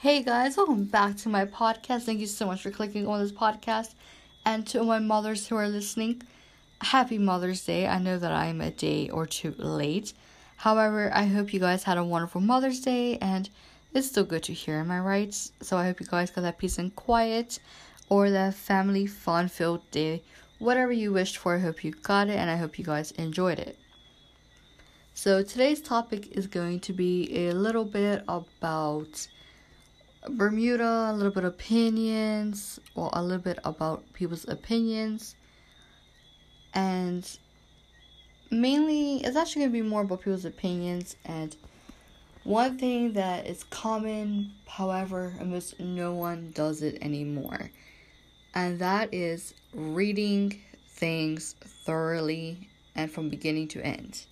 Hey guys, welcome back to my podcast. Thank you so much for clicking on this podcast. And to my mothers who are listening, happy Mother's Day. I know that I'm a day or two late. However, I hope you guys had a wonderful Mother's Day and it's still good to hear, am I right? So I hope you guys got that peace and quiet or that family fun filled day. Whatever you wished for, I hope you got it and I hope you guys enjoyed it. So today's topic is going to be a little bit about Bermuda, a little bit of opinions, or a little bit about people's opinions. And mainly, it's actually going to be more about people's opinions. And one thing that is common, however, almost no one does it anymore. And that is reading things thoroughly and from beginning to end.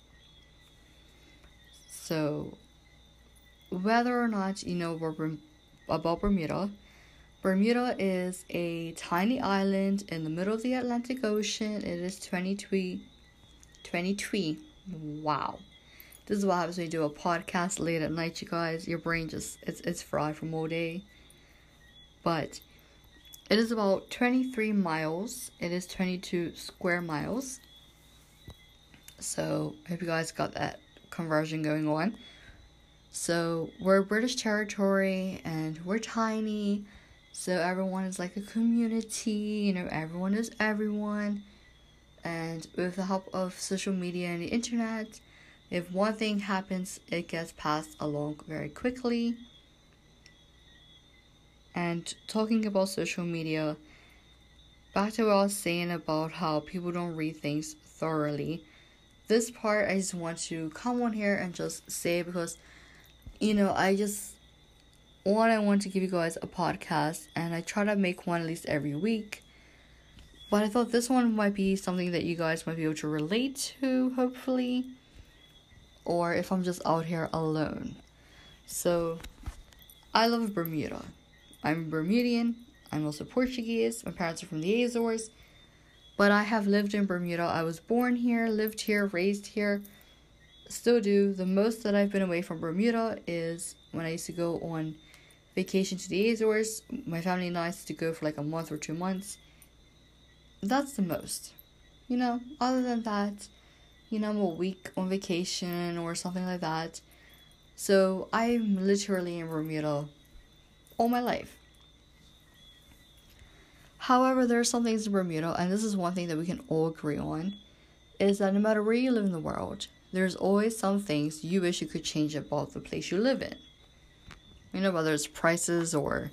So, whether or not you know about Bermuda, Bermuda is a tiny island in the middle of the Atlantic Ocean. It is 23, 23. Wow. This is what happens when you do a podcast late at night, you guys. Your brain just, it's, it's fried from all day. But it is about 23 miles. It is 22 square miles. So, I hope you guys got that conversion going on. So we're British territory and we're tiny. So everyone is like a community, you know, everyone is everyone. And with the help of social media and the internet, if one thing happens, it gets passed along very quickly. And talking about social media, back to what I was saying about how people don't read things thoroughly this part I just want to come on here and just say because you know I just one I want to give you guys a podcast and I try to make one at least every week. But I thought this one might be something that you guys might be able to relate to, hopefully. Or if I'm just out here alone. So, I love Bermuda. I'm Bermudian. I'm also Portuguese. My parents are from the Azores. But I have lived in Bermuda. I was born here, lived here, raised here, still do. The most that I've been away from Bermuda is when I used to go on vacation to the Azores. My family and I used to go for like a month or two months. That's the most. You know, other than that, you know, I'm a week on vacation or something like that. So I'm literally in Bermuda all my life. However, there are some things in Bermuda, and this is one thing that we can all agree on, is that no matter where you live in the world, there's always some things you wish you could change about the place you live in. You know, whether it's prices or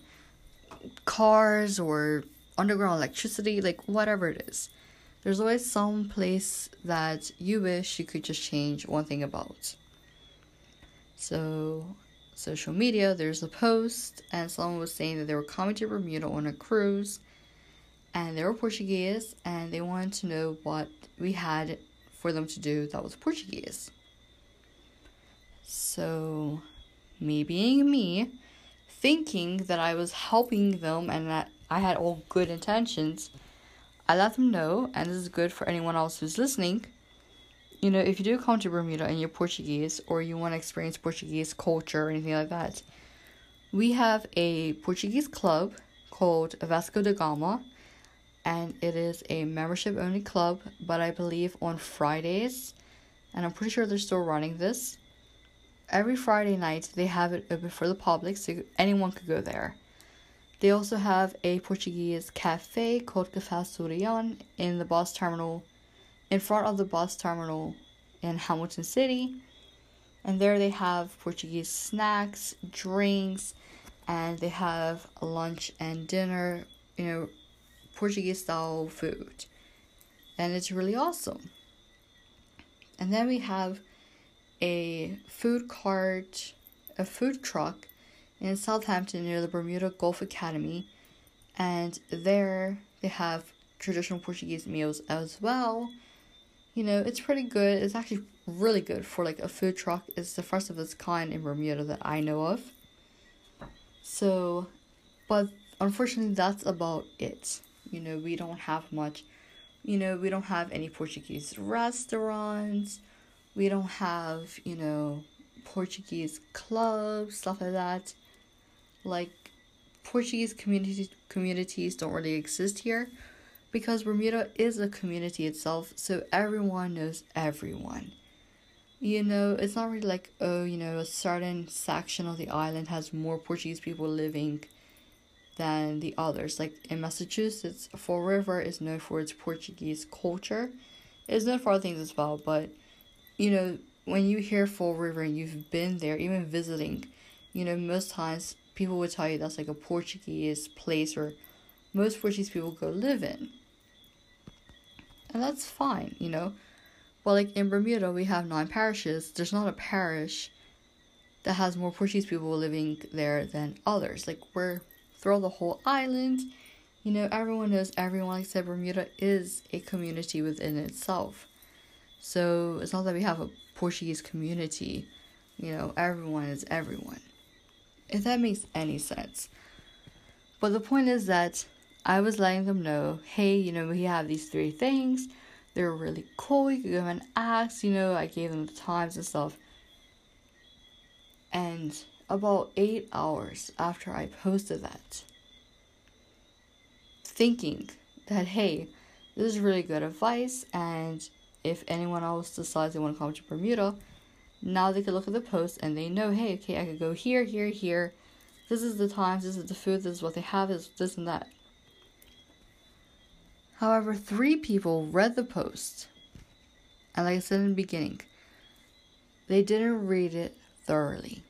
cars or underground electricity, like whatever it is. There's always some place that you wish you could just change one thing about. So, social media, there's a post, and someone was saying that they were coming to Bermuda on a cruise and they were Portuguese and they wanted to know what we had for them to do that was Portuguese. So, me being me, thinking that I was helping them and that I had all good intentions, I let them know, and this is good for anyone else who's listening. You know, if you do come to Bermuda and you're Portuguese or you want to experience Portuguese culture or anything like that, we have a Portuguese club called Vasco da Gama and it is a membership only club, but I believe on Fridays, and I'm pretty sure they're still running this. Every Friday night, they have it open for the public, so anyone could go there. They also have a Portuguese cafe called Café Surian in the bus terminal, in front of the bus terminal in Hamilton City. And there they have Portuguese snacks, drinks, and they have lunch and dinner, you know, Portuguese style food. And it's really awesome. And then we have a food cart, a food truck in Southampton near the Bermuda Golf Academy. And there they have traditional Portuguese meals as well. You know, it's pretty good. It's actually really good for like a food truck. It's the first of its kind in Bermuda that I know of. So, but unfortunately, that's about it. You know, we don't have much. You know, we don't have any Portuguese restaurants. We don't have, you know, Portuguese clubs, stuff like that. like Portuguese community communities don't really exist here because Bermuda is a community itself, so everyone knows everyone. You know, it's not really like, oh, you know, a certain section of the island has more Portuguese people living than the others. Like in Massachusetts, Fall River is known for its Portuguese culture. It's known for other things as well, but you know, when you hear Fall River and you've been there, even visiting, you know, most times people would tell you that's like a Portuguese place where most Portuguese people go live in. And that's fine, you know. But like in Bermuda, we have nine parishes. There's not a parish that has more Portuguese people living there than others. Like we're throughout the whole island, you know, everyone knows everyone. Like said, Bermuda is a community within itself. So it's not that we have a Portuguese community, you know, everyone is everyone. If that makes any sense. But the point is that I was letting them know, hey, you know, we have these three things. They're really cool. You can go and ask, you know, I gave them the times and stuff. And about eight hours after I posted that, thinking that, hey, this is really good advice and if anyone else decides they want to come to Bermuda, now they can look at the post and they know, hey, okay, I could go here, here, here. This is the times, this is the food, this is what they have, this, this and that. However, three people read the post, and like I said in the beginning, they didn't read it thoroughly.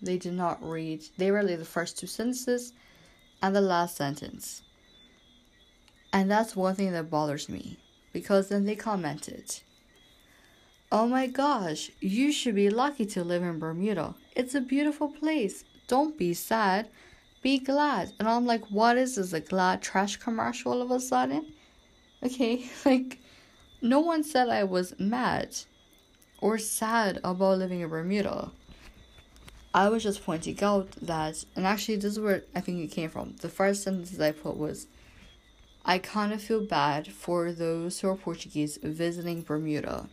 They did not read, they read the first two sentences and the last sentence. And that's one thing that bothers me because then they commented, Oh my gosh, you should be lucky to live in Bermuda. It's a beautiful place. Don't be sad. Be glad. And I'm like, what is this? A glad trash commercial all of a sudden? Okay, like, no one said I was mad or sad about living in Bermuda. I was just pointing out that, and actually, this is where I think it came from. The first sentence I put was, I kind of feel bad for those who are Portuguese visiting Bermuda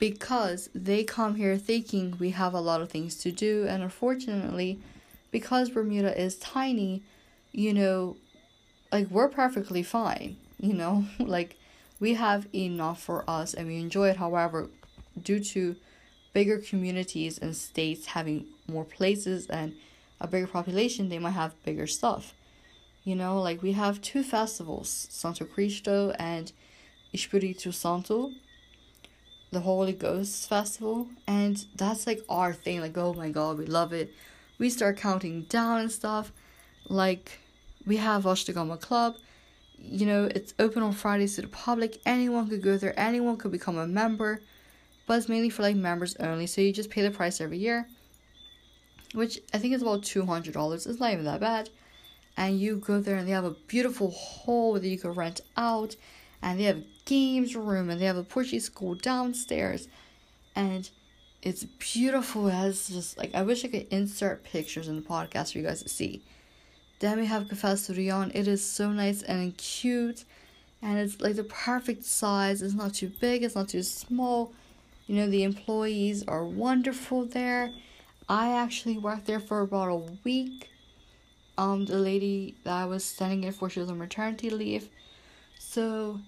because they come here thinking we have a lot of things to do, and unfortunately, because Bermuda is tiny, you know, like we're perfectly fine, you know, like we have enough for us and we enjoy it. However, due to bigger communities and states having more places and a bigger population, they might have bigger stuff. You know, like we have two festivals, Santo Cristo and Espírito Santo, the Holy Ghost Festival, and that's like our thing. Like, oh my god, we love it. We start counting down and stuff. Like, we have Vasco da Gama Club. You know, it's open on Fridays to the public. Anyone could go there, anyone could become a member, but it's mainly for like members only. So you just pay the price every year, which I think is about $200. It's not even that bad and you go there and they have a beautiful hall that you can rent out and they have games room and they have a Portuguese school downstairs and it's beautiful it has just like I wish I could insert pictures in the podcast for you guys to see. Then we have Cafe Surion. It is so nice and cute and it's like the perfect size. It's not too big, it's not too small. You know, the employees are wonderful there. I actually worked there for about a week um the lady that I was standing in for she was on maternity leave. So,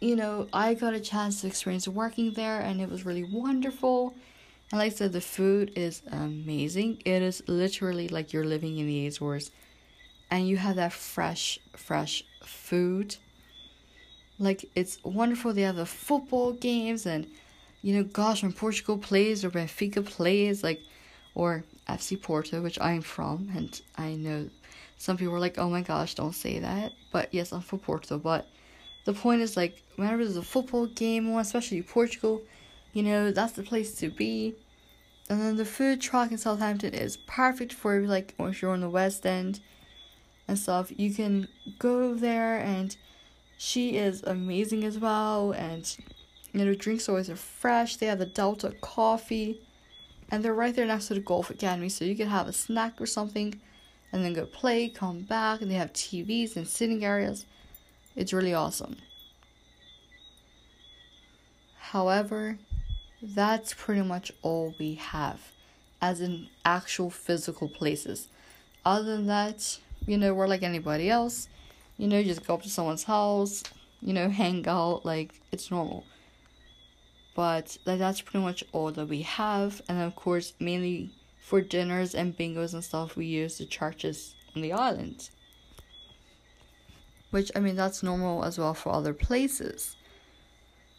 you know, I got a chance to experience working there and it was really wonderful. And like I said, the food is amazing. It is literally like you're living in the Azores. And you have that fresh, fresh food. Like it's wonderful. They have the football games and you know, gosh, when Portugal plays or Benfica plays, like or FC Porto, which I'm from, and I know some people are like, oh my gosh, don't say that. But yes, I'm for Porto. But the point is, like, whenever there's a football game, or especially Portugal, you know, that's the place to be. And then the food truck in Southampton is perfect for, like, if you're on the West End and stuff. You can go there, and she is amazing as well. And, you know, drinks always are fresh. They have the Delta coffee. And they're right there next to the Golf Academy, so you can have a snack or something and then go play, come back, and they have TVs and sitting areas. It's really awesome. However, that's pretty much all we have as in actual physical places. Other than that, you know, we're like anybody else. You know, just go up to someone's house, you know, hang out like it's normal. But like, that's pretty much all that we have. And of course, mainly for dinners and bingos and stuff, we use the churches on the island. Which, I mean, that's normal as well for other places.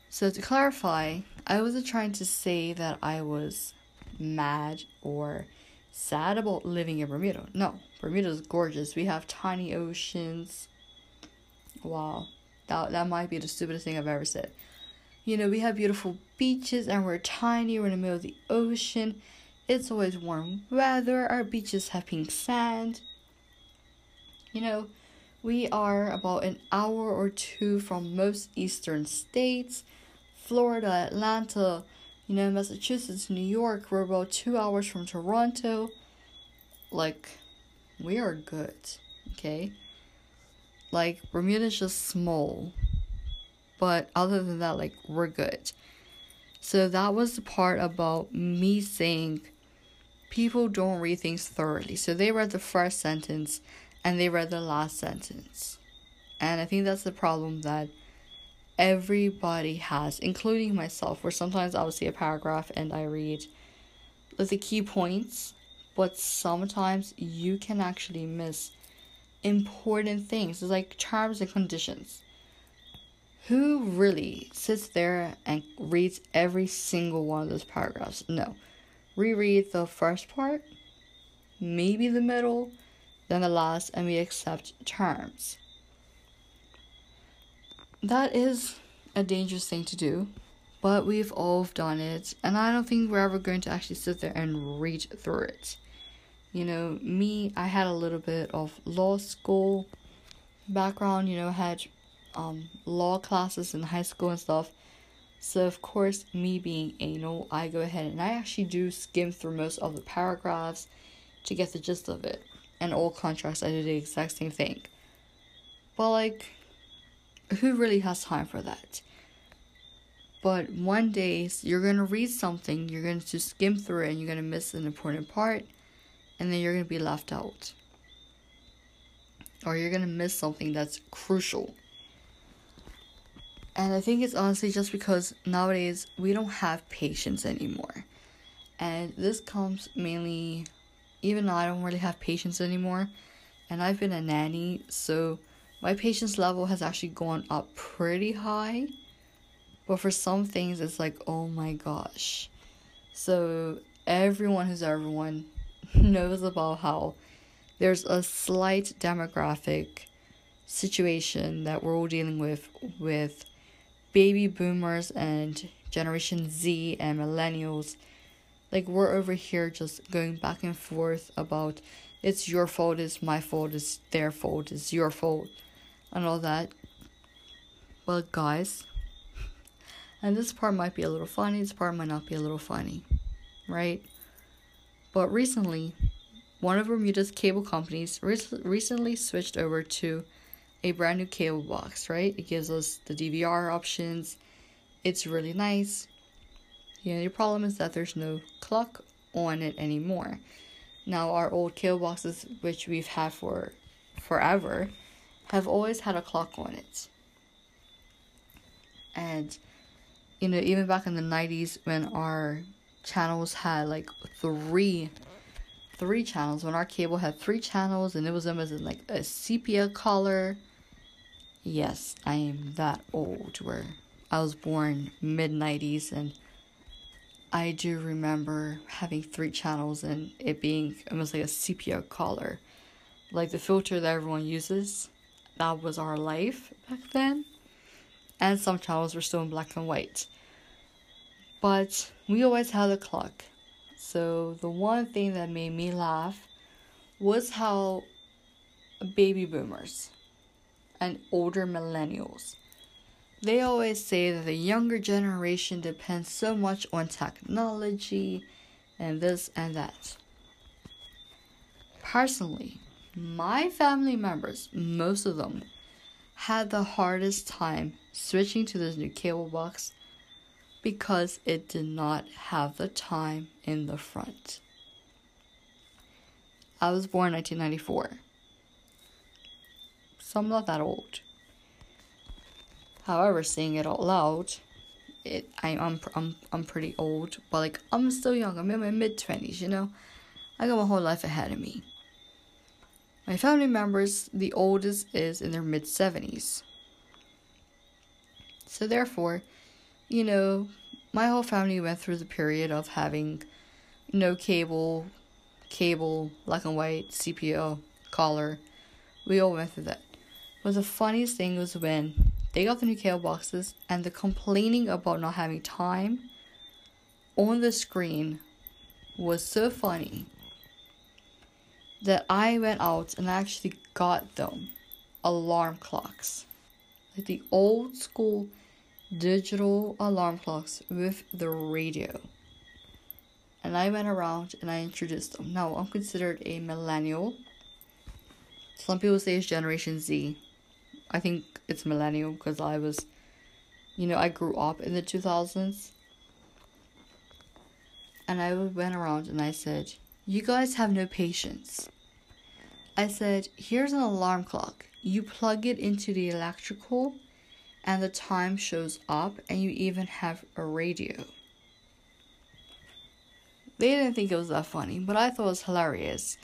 So, to clarify, I wasn't trying to say that I was mad or sad about living in Bermuda. No, Bermuda is gorgeous. We have tiny oceans. Wow, that, that might be the stupidest thing I've ever said. You know, we have beautiful beaches and we're tiny, we're in the middle of the ocean. It's always warm weather, our beaches have pink sand. You know, we are about an hour or two from most eastern states. Florida, Atlanta, you know, Massachusetts, New York, we're about two hours from Toronto. Like, we are good, okay? Like, Bermuda's just small but other than that, like, we're good. So that was the part about me saying people don't read things thoroughly. So they read the first sentence and they read the last sentence. And I think that's the problem that everybody has, including myself, where sometimes I will see a paragraph and I read the key points, but sometimes you can actually miss important things. It's like terms and conditions. Who really sits there and reads every single one of those paragraphs? No. Reread the first part, maybe the middle, then the last, and we accept terms. That is a dangerous thing to do, but we've all done it, and I don't think we're ever going to actually sit there and read through it. You know, me, I had a little bit of law school background, you know, had um, law classes in high school and stuff. So, of course, me being anal, I go ahead and I actually do skim through most of the paragraphs to get the gist of it. And all contracts, I do the exact same thing. But, like, who really has time for that? But one day, you're to read something, you're going to skim through it, and you're to miss an important part, and then you're to be left out. Or you're to miss something that's crucial. And I think it's honestly just because nowadays we don't have patience anymore. And this comes mainly, even though I don't really have patience anymore, and I've been a nanny, so my patience level has actually gone up pretty high. But for some things, it's like, oh my gosh. So everyone who's everyone knows about how there's a slight demographic situation that we're all dealing with with baby boomers and Generation Z and millennials, like we're over here just going back and forth about it's your fault, it's my fault, it's their fault, it's your fault, and all that. Well, guys, and this part might be a little funny, this part might not be a little funny, right? But recently, one of Bermuda's cable companies re- recently switched over to a brand new cable box, right? It gives us the DVR options. It's really nice. The only problem is that there's no clock on it anymore. Now, our old cable boxes, which we've had for forever, have always had a clock on it. And, you know, even back in the 90s when our channels had like three three channels when our cable had three channels and it was as in like a sepia color Yes, I am that old where I was born mid 90s and I do remember having three channels and it being almost like a sepia color. Like the filter that everyone uses. That was our life back then. And some channels were still in black and white. But we always had a clock. So the one thing that made me laugh was how baby boomers and older millennials. They always say that the younger generation depends so much on technology and this and that. Personally, my family members, most of them, had the hardest time switching to this new cable box because it did not have the time in the front. I was born in 1994. So I'm not that old. However, saying it out loud, it I, I'm I'm I'm pretty old, but like I'm still young. I'm in my mid twenties, you know. I got my whole life ahead of me. My family members, the oldest is in their mid seventies. So therefore, you know, my whole family went through the period of having no cable, cable, black and white, sepia, color. We all went through that. But the funniest thing was when they got the new cable boxes and the complaining about not having time on the screen was so funny that I went out and actually got them alarm clocks. Like the old school digital alarm clocks with the radio. And I went around and I introduced them. Now, I'm considered a millennial. Some people say it's Generation Z. I think it's millennial because I was, you know, I grew up in the 2000s. And I went around and I said, You guys have no patience. I said, Here's an alarm clock. You plug it into the electrical, and the time shows up, and you even have a radio. They didn't think it was that funny, but I thought it was hilarious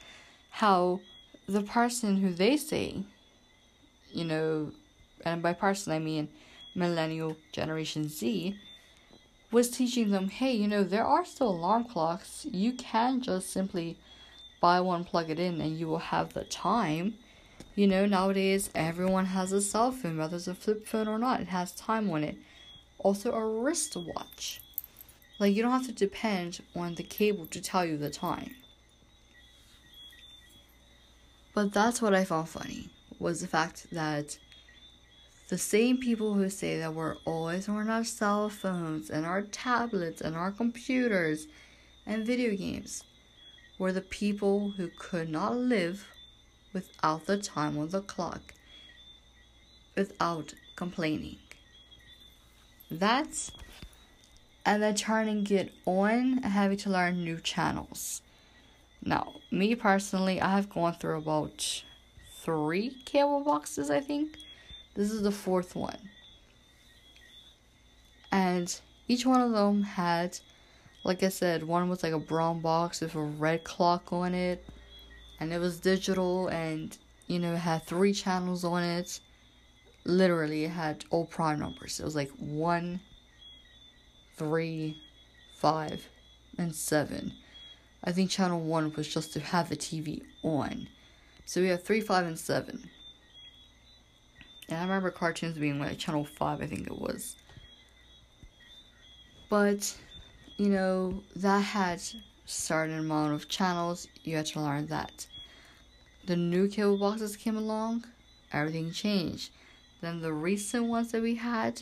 how the person who they say you know, and by person I mean millennial generation Z, was teaching them, hey, you know, there are still alarm clocks. You can just simply buy one, plug it in, and you will have the time. You know, nowadays everyone has a cell phone, whether it's a flip phone or not, it has time on it. Also, a wristwatch. Like, you don't have to depend on the cable to tell you the time. But that's what I found funny was the fact that the same people who say that we're always on our cell phones and our tablets and our computers and video games were the people who could not live without the time on the clock, without complaining. That's and then trying to get on and having to learn new channels. Now, me personally, I have gone through about three cable boxes, I think. This is the fourth one. And each one of them had, like I said, one was like a brown box with a red clock on it. And it was digital and, you know, it had three channels on it. Literally, it had all prime numbers. It was like one, three, five, and seven. I think channel one was just to have the TV on. So we have 3, 5, and 7. And I remember cartoons being like channel 5, I think it was. But, you know, that had certain amount of channels. You had to learn that. The new cable boxes came along, everything changed. Then the recent ones that we had,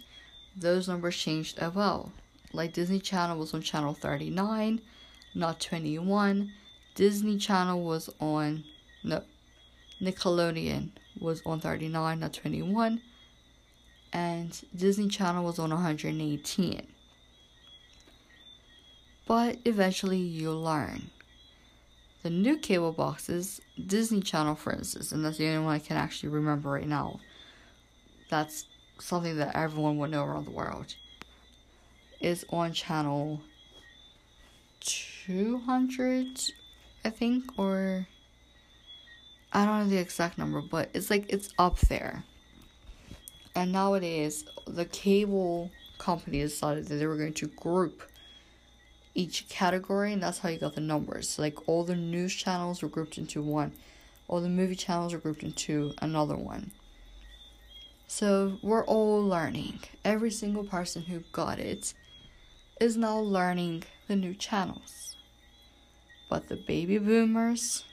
those numbers changed as well. Like Disney Channel was on channel 39, not 21. Disney Channel was on no Nickelodeon was on 39, not 21, and Disney Channel was on 118. But eventually you'll learn. The new cable boxes, Disney Channel for instance, and that's the only one I can actually remember right now. That's something that everyone would know around the world. Is on channel 200, I think, or I don't know the exact number, but it's like it's up there. And nowadays, the cable company decided that they were going to group each category, and that's how you got the numbers. So like all the news channels were grouped into one, all the movie channels were grouped into another one. So we're all learning. Every single person who got it is now learning the new channels. But the baby boomers,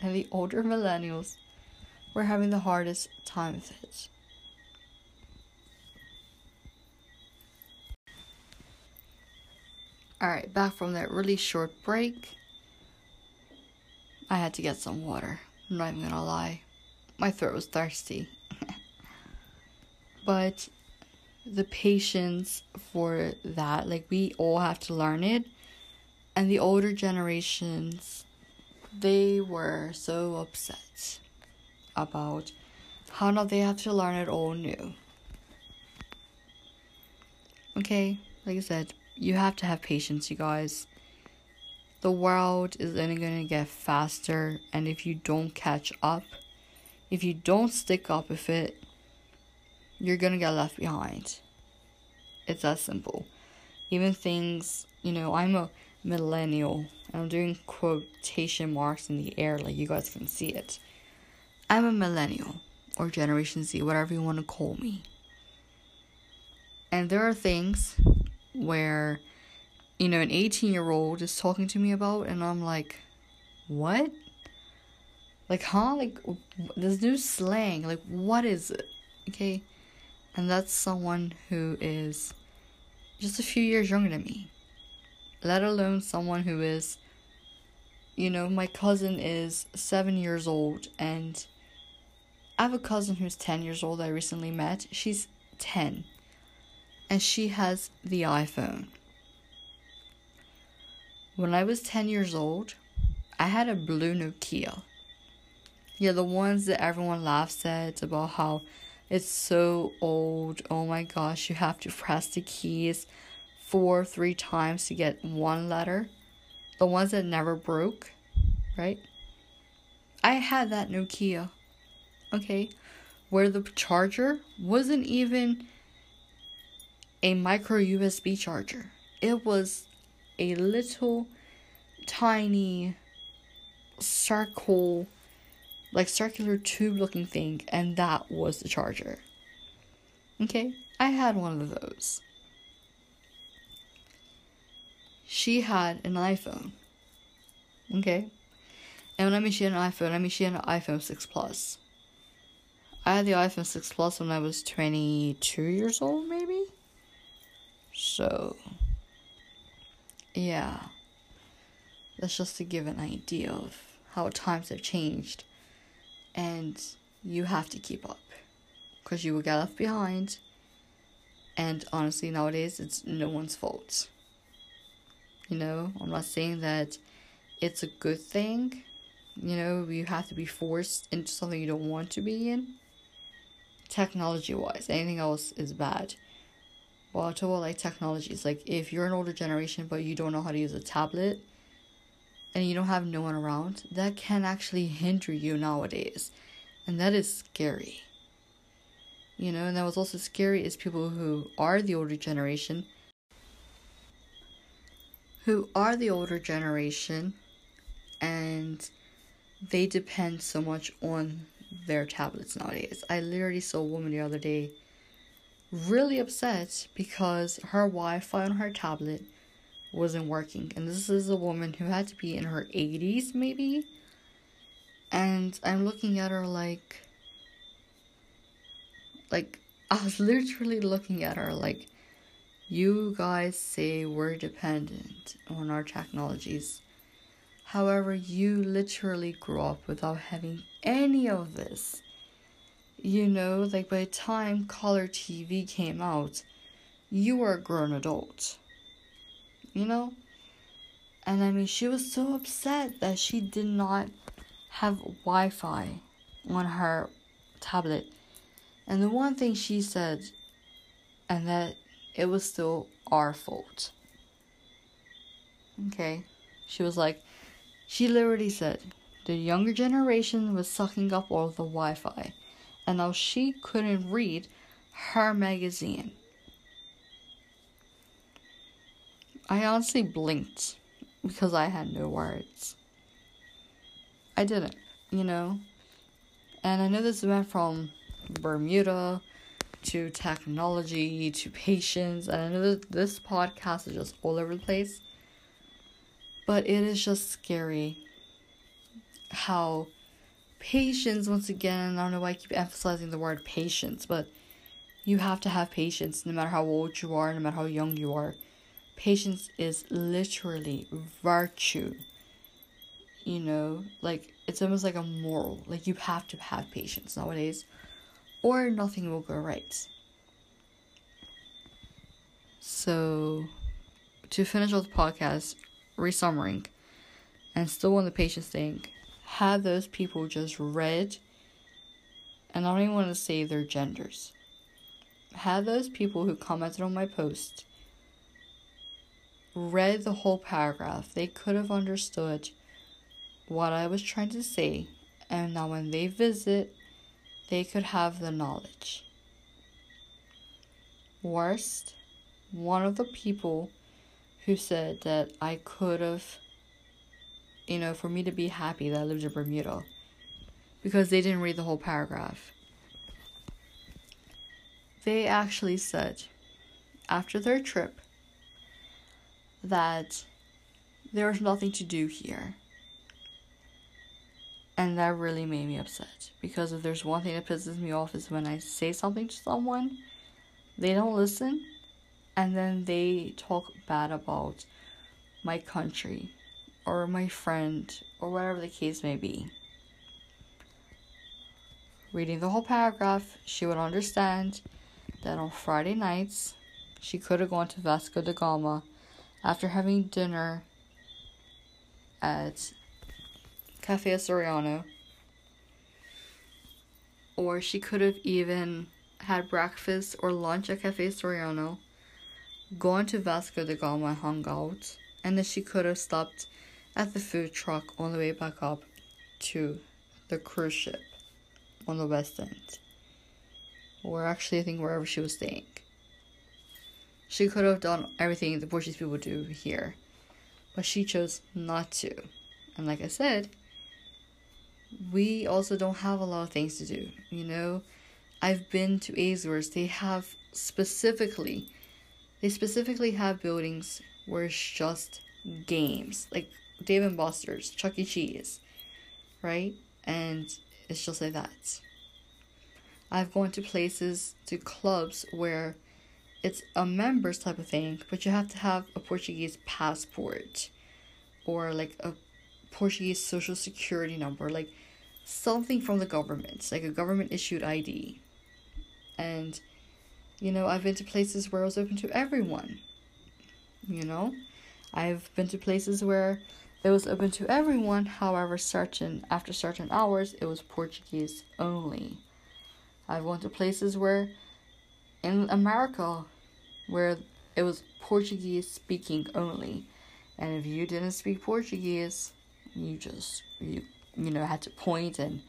and the older millennials were having the hardest time with it. Alright, back from that really short break. I had to get some water. I'm not even gonna lie. My throat was thirsty. but the patience for that, like, we all have to learn it. And the older generations they were so upset about how now they have to learn it all new. Okay, like I said, you have to have patience, you guys. The world is only going to get faster, and if you don't catch up, if you don't stick up with it, you're going to get left behind. It's that simple. Even things, you know, I'm a millennial, and I'm doing quotation marks in the air like you guys can see it. I'm a millennial, or Generation Z, whatever you want to call me. And there are things where, you know, an 18 year old is talking to me about, and I'm like, what? Like, huh? Like, this new slang. Like, what is it? Okay? And that's someone who is just a few years younger than me. Let alone someone who is, you know, my cousin is seven years old, and I have a cousin who's 10 years old I recently met. She's 10 and she has the iPhone. When I was 10 years old, I had a blue Nokia. Yeah, the ones that everyone laughs at about how it's so old. Oh my gosh, you have to press the keys four, three times to get one letter. The ones that never broke, right? I had that Nokia, okay, where the charger wasn't even a micro USB charger. It was a little tiny circle, like circular tube looking thing, and that was the charger. Okay, I had one of those. She had an iPhone. Okay, and when I mean she had an iPhone, I mean she had an iPhone 6 Plus. I had the iPhone 6 Plus when I was 22 years old, maybe? So, yeah, that's just to give an idea of how times have changed, and you have to keep up because you will get left behind. And honestly, nowadays, it's no one's fault. You know, I'm not saying that it's a good thing. You know, you have to be forced into something you don't want to be in. Technology wise, anything else is bad well to all like technologies like if you're an older generation but you don't know how to use a tablet and you don't have no one around that can actually hinder you nowadays and that is scary you know and that was also scary is people who are the older generation who are the older generation and they depend so much on their tablets nowadays i literally saw a woman the other day really upset because her Wi Fi on her tablet wasn't working. And this is a woman who had to be in her 80s, maybe. And I'm looking at her like. Like, I was literally looking at her like, you guys say we're dependent on our technologies. However, you literally grew up without having any of this. You know, like by the time color TV came out, you were a grown adult. You know? And I mean, she was so upset that she did not have Wi Fi on her tablet. And the one thing she said, and that it was still our fault. Okay? She was like, she literally said, the younger generation was sucking up all the Wi Fi and now she couldn't read her magazine. I honestly blinked because I had no words. I didn't, you know? And I know this went from Bermuda to technology to patience, and I know that this podcast is just all over the place. But it is just scary how patience once again i don't know why i keep emphasizing the word patience but you have to have patience no matter how old you are no matter how young you are. Patience is literally virtue you know? Like it's almost like a moral. Like you have to have patience nowadays or nothing will go right. So to finish off the podcast resumming and still on the patience thing, had those people just read, and I don't even want to say their genders, had those people who commented on my post read the whole paragraph, they could have understood what I was trying to say, and now when they visit, they could have the knowledge. Worst, one of the people who said that I could have, you know, for me to be happy that I lived in Bermuda because they didn't read the whole paragraph. They actually said after their trip that there was nothing to do here. And that really made me upset because if there's one thing that pisses me off is when I say something to someone, they don't listen, and then they talk bad about my country or my friend or whatever the case may be. Reading the whole paragraph, she would understand that on Friday nights she could have gone to Vasco da Gama after having dinner at Cafe Soriano. Or she could have even had breakfast or lunch at Cafe Soriano, gone to Vasco da Gama and hung out, and then she could have stopped at the food truck on the way back up to the cruise ship on the West End. Or actually, I think wherever she was staying. She could have done everything the Portuguese people do here, but she chose not to. And like I said, we also don't have a lot of things to do. You know, I've been to Azores. They have specifically, they specifically have buildings where it's just games, like Dave and Buster's, Chuck E. Cheese, right? And it's just like that. I've gone to places, to clubs where it's a members type of thing, but you have to have a Portuguese passport or like a Portuguese social security number, like something from the government, like a government issued ID. And, you know, I've been to places where it was open to everyone. You know, I've been to places where it was open to everyone, however, certain after certain hours it was Portuguese only. I've gone to places where in America where it was Portuguese speaking only. And if you didn't speak Portuguese, you just you you know had to point and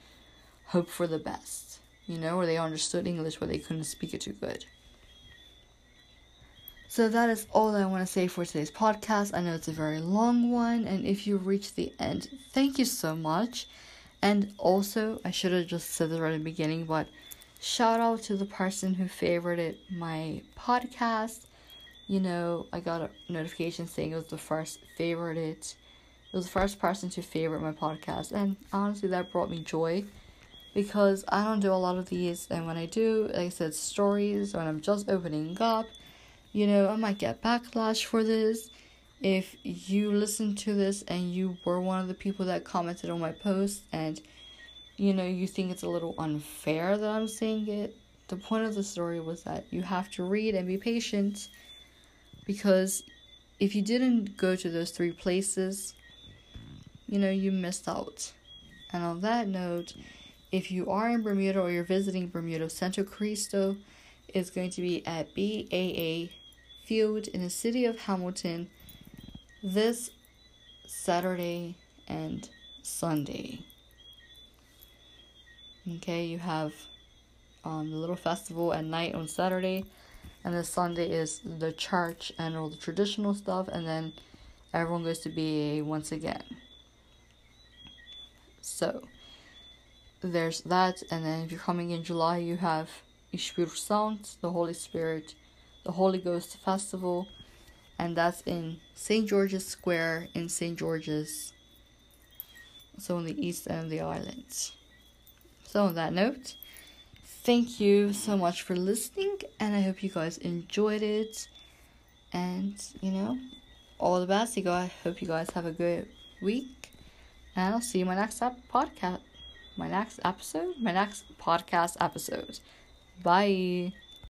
hope for the best. You know or they understood english but they couldn't speak it too good. So that is all that i want to say for today's podcast. I know it's a very long one and if you reach the end thank you so much. And also i should have just said this right in the beginning but shout out to the person who favorited my podcast. You know i got a notification saying it was the first favorited it was the first person to favorite my podcast, and honestly, that brought me joy because I don't do a lot of these, and when I do, like I said, stories, when I'm just opening up, you know, I might get backlash for this. If you listen to this and you were one of the people that commented on my post, and you know, you think it's a little unfair that I'm saying it, the point of the story was that you have to read and be patient because if you didn't go to those three places, you know, you missed out. And on that note, if you are in Bermuda or you're visiting Bermuda, Santo Cristo is going to be at BAA Field in the city of Hamilton this Saturday and Sunday. Okay, you have um, the little festival at night on Saturday, and then Sunday is the church and all the traditional stuff, and then everyone goes to BAA once again. So there's that, and then if you're coming in July, you have Espírito Santo, the Holy Spirit, the Holy Ghost Festival, and that's in St. George's Square in St. George's, so on the east end of the island. So, on that note, thank you so much for listening, and I hope you guys enjoyed it. And you know, all the best. You guys, hope you guys have a good week and I'll see you in my next podcast, my next episode, my next podcast episode. Bye.